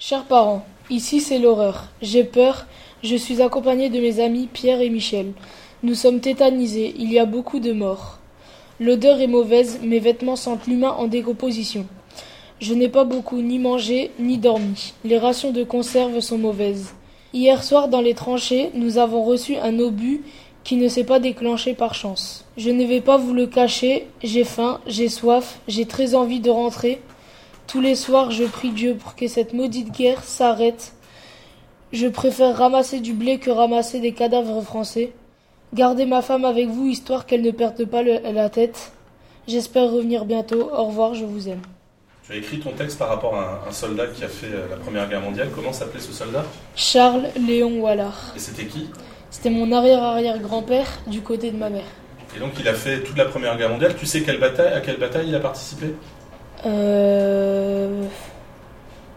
Chers parents, ici c'est l'horreur. J'ai peur. Je suis accompagné de mes amis Pierre et Michel. Nous sommes tétanisés. Il y a beaucoup de morts. L'odeur est mauvaise. Mes vêtements sentent l'humain en décomposition. Je n'ai pas beaucoup ni mangé ni dormi. Les rations de conserve sont mauvaises. Hier soir, dans les tranchées, nous avons reçu un obus qui ne s'est pas déclenché par chance. Je ne vais pas vous le cacher, j'ai faim, j'ai soif, j'ai très envie de rentrer. Tous les soirs, je prie Dieu pour que cette maudite guerre s'arrête. Je préfère ramasser du blé que ramasser des cadavres français. Gardez ma femme avec vous histoire qu'elle ne perde pas le- la tête. J'espère revenir bientôt. Au revoir, je vous aime. Tu as écrit ton texte par rapport à un, un soldat qui a fait euh, la Première Guerre mondiale. Comment s'appelait ce soldat? Charles Léon Wallard. Et c'était qui? C'était mon arrière-arrière-grand-père du côté de ma mère. Et donc il a fait toute la Première Guerre mondiale. Tu sais quelle bataille, à quelle bataille il a participé? Euh...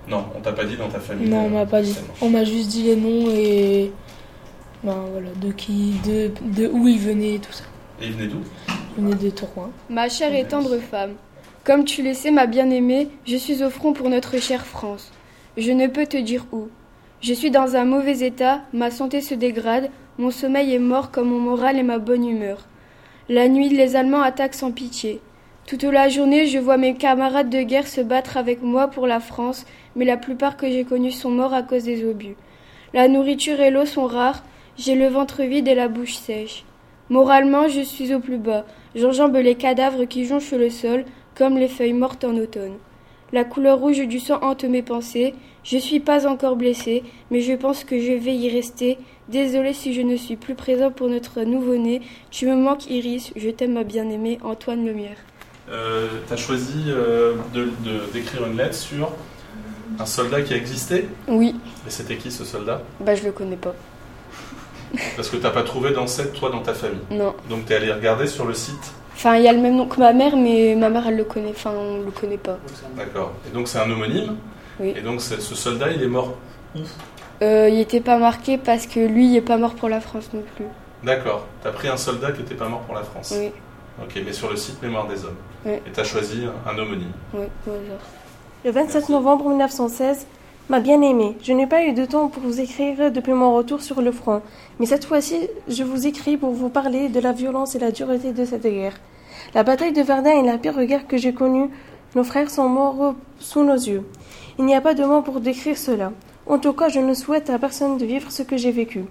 Non, on t'a pas dit dans ta famille. Non, on m'a pas dit. On m'a juste dit les noms et... Ben voilà, de qui, de, de où il venait et tout ça. Et il venait d'où? Il venait de Tourcoing. Ma chère et tendre femme, comme tu le sais, ma bien-aimée, je suis au front pour notre chère France. Je ne peux te dire où. Je suis dans un mauvais état, ma santé se dégrade, mon sommeil est mort comme mon moral et ma bonne humeur. La nuit, les Allemands attaquent sans pitié. Toute la journée, je vois mes camarades de guerre se battre avec moi pour la France, mais la plupart que j'ai connus sont morts à cause des obus. La nourriture et l'eau sont rares, j'ai le ventre vide et la bouche sèche. Moralement, je suis au plus bas. J'enjambe les cadavres qui jonchent le sol, comme les feuilles mortes en automne. La couleur rouge du sang hante mes pensées. Je suis pas encore blessé, mais je pense que je vais y rester. Désolé si je ne suis plus présent pour notre nouveau-né. Tu me manques, Iris. Je t'aime, ma bien-aimée, Antoine Lemierre. Euh, Tu as choisi euh, d'écrire une lettre sur un soldat qui a existé. Oui, Et c'était qui ce soldat bah je le connais pas. Parce que t'as pas trouvé d'ancêtre toi dans ta famille. Non. Donc t'es allé regarder sur le site. Enfin, il y a le même nom que ma mère, mais ma mère, elle le connaît. Enfin, on le connaît pas. D'accord. Et donc c'est un homonyme. Oui. Et donc ce soldat il est mort où Euh, il était pas marqué parce que lui, il est pas mort pour la France non plus. D'accord. T'as pris un soldat qui n'était pas mort pour la France. Oui, Ok, mais sur le site Mémoire des Hommes. Oui. Et t'as choisi un homonyme. oui, hasard. Le 27 novembre 1916, ma bien-aimée, je n'ai pas eu de temps pour vous écrire depuis mon retour sur le front, mais cette fois-ci, je vous écris pour vous parler de la violence et la dureté de cette guerre. La bataille de Verdun est la pire guerre que j'ai connue. Nos frères sont morts sous nos yeux. Il n'y a pas de mots pour décrire cela. En tout cas, je ne souhaite à personne de vivre ce que j'ai vécu.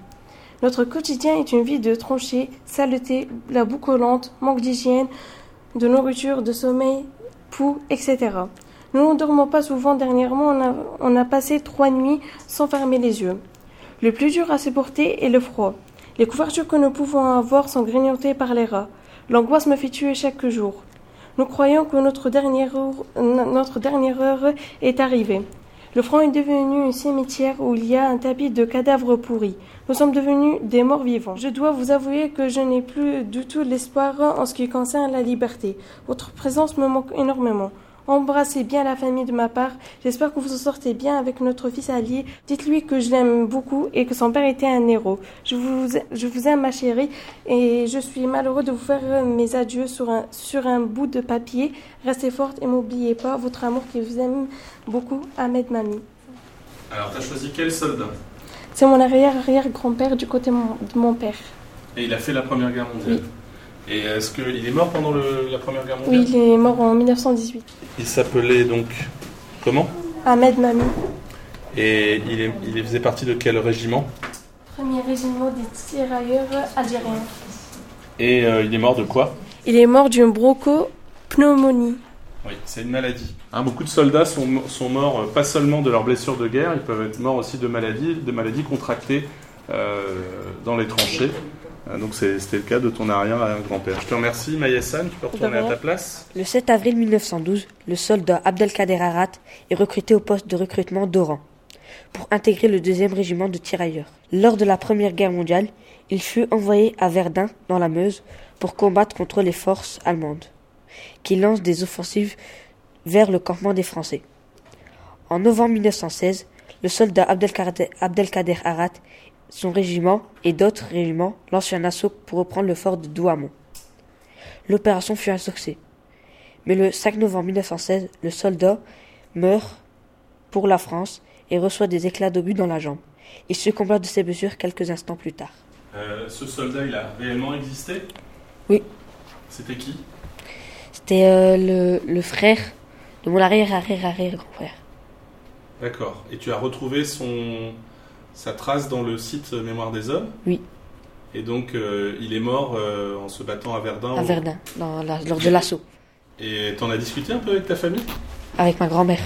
Notre quotidien est une vie de tranchées, saleté, la boue collante, manque d'hygiène, de nourriture, de sommeil, poux, etc. Nous ne dormons pas souvent dernièrement, on a, passé trois nuits sans fermer les yeux. Le plus dur à supporter est le froid. Les couvertures que nous pouvons avoir sont grignotées par les rats. L'angoisse me fait tuer chaque jour. Nous croyons que notre dernière heure est arrivée. Le front est devenu un cimetière où il y a un tapis de cadavres pourris. Nous sommes devenus des morts vivants. Je dois vous avouer que je n'ai plus du tout l'espoir en ce qui concerne la liberté. Votre présence me manque énormément. Embrassez bien la famille de ma part. J'espère que vous en sortez bien avec notre fils Ali. Dites-lui que je l'aime beaucoup et que son père était un héros. Je vous, je vous aime, ma chérie, et je suis malheureux de vous faire mes adieux sur un, sur un bout de papier. Restez forte et n'oubliez pas votre amour qui vous aime beaucoup, Ahmed Mami. Alors t'as choisi quel soldat? C'est mon arrière-arrière-grand-père du côté mon- de mon père. Et il a fait la Première Guerre mondiale? Et est-ce qu'il est mort pendant le- la Première Guerre mondiale? Oui, il est mort en 1918. Il s'appelait donc comment? Ahmed Mami. Et il, est- il faisait partie de quel régiment? Premier régiment des tirailleurs algériens. Et euh, il est mort de quoi? Il est mort d'une bronchopneumonie. Oui, c'est une maladie. Hein, beaucoup de soldats sont, sont morts euh, pas seulement de leurs blessures de guerre, ils peuvent être morts aussi de maladies, de maladies contractées euh, dans les tranchées. Euh, donc c'était le cas de ton arrière-grand-père. Je te remercie, tu peux retourner à ta place. Le 7 avril 1912, le soldat Abdelkader Arat est recruté au poste de recrutement d'Oran pour intégrer le deuxième régiment de tirailleurs. Lors de la Première Guerre mondiale, il fut envoyé à Verdun, dans la Meuse, pour combattre contre les forces allemandes, qui lancent des offensives vers le campement des Français. En novembre 1916, le soldat Abdelkader, Abdelkader Arat, son régiment et d'autres régiments lancent un assaut pour reprendre le fort de Douaumont. L'opération fut un succès. Mais le 5 novembre 1916, le soldat meurt pour la France et reçoit des éclats d'obus dans la jambe. Il se combat de ses blessures quelques instants plus tard. Euh, ce soldat, il a réellement existé? Oui. C'était qui? C'était euh, le, le frère de mon arrière-arrière-arrière-grand-frère. D'accord. Et tu as retrouvé son sa trace dans le site Mémoire des Hommes Oui. Et donc, euh, il est mort euh, en se battant à Verdun À Verdun, dans la- lors de l'assaut, Et t'en as discuté un peu avec ta famille? Avec ma grand-mère.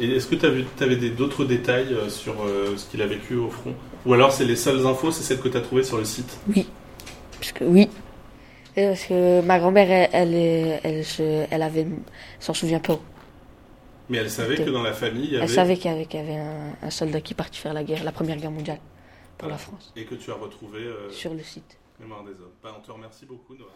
Et est-ce que tu avais d'autres détails euh, sur euh, ce qu'il a vécu au front? Ou alors c'est les seules infos, c'est celles que tu as trouvées sur le site? Parce que oui. Parce que ma grand-mère, elle, elle, elle, elle avait, s'en souvient pas. Mais elle savait que dans la famille, il y avait... Elle savait qu'il y avait, qu'il y avait un, un soldat qui partit faire la guerre, la première guerre mondiale pour Voilà. la France, Et que tu as retrouvé euh, sur le site. Mémoire des Hommes. Bah, on te remercie beaucoup, Noam.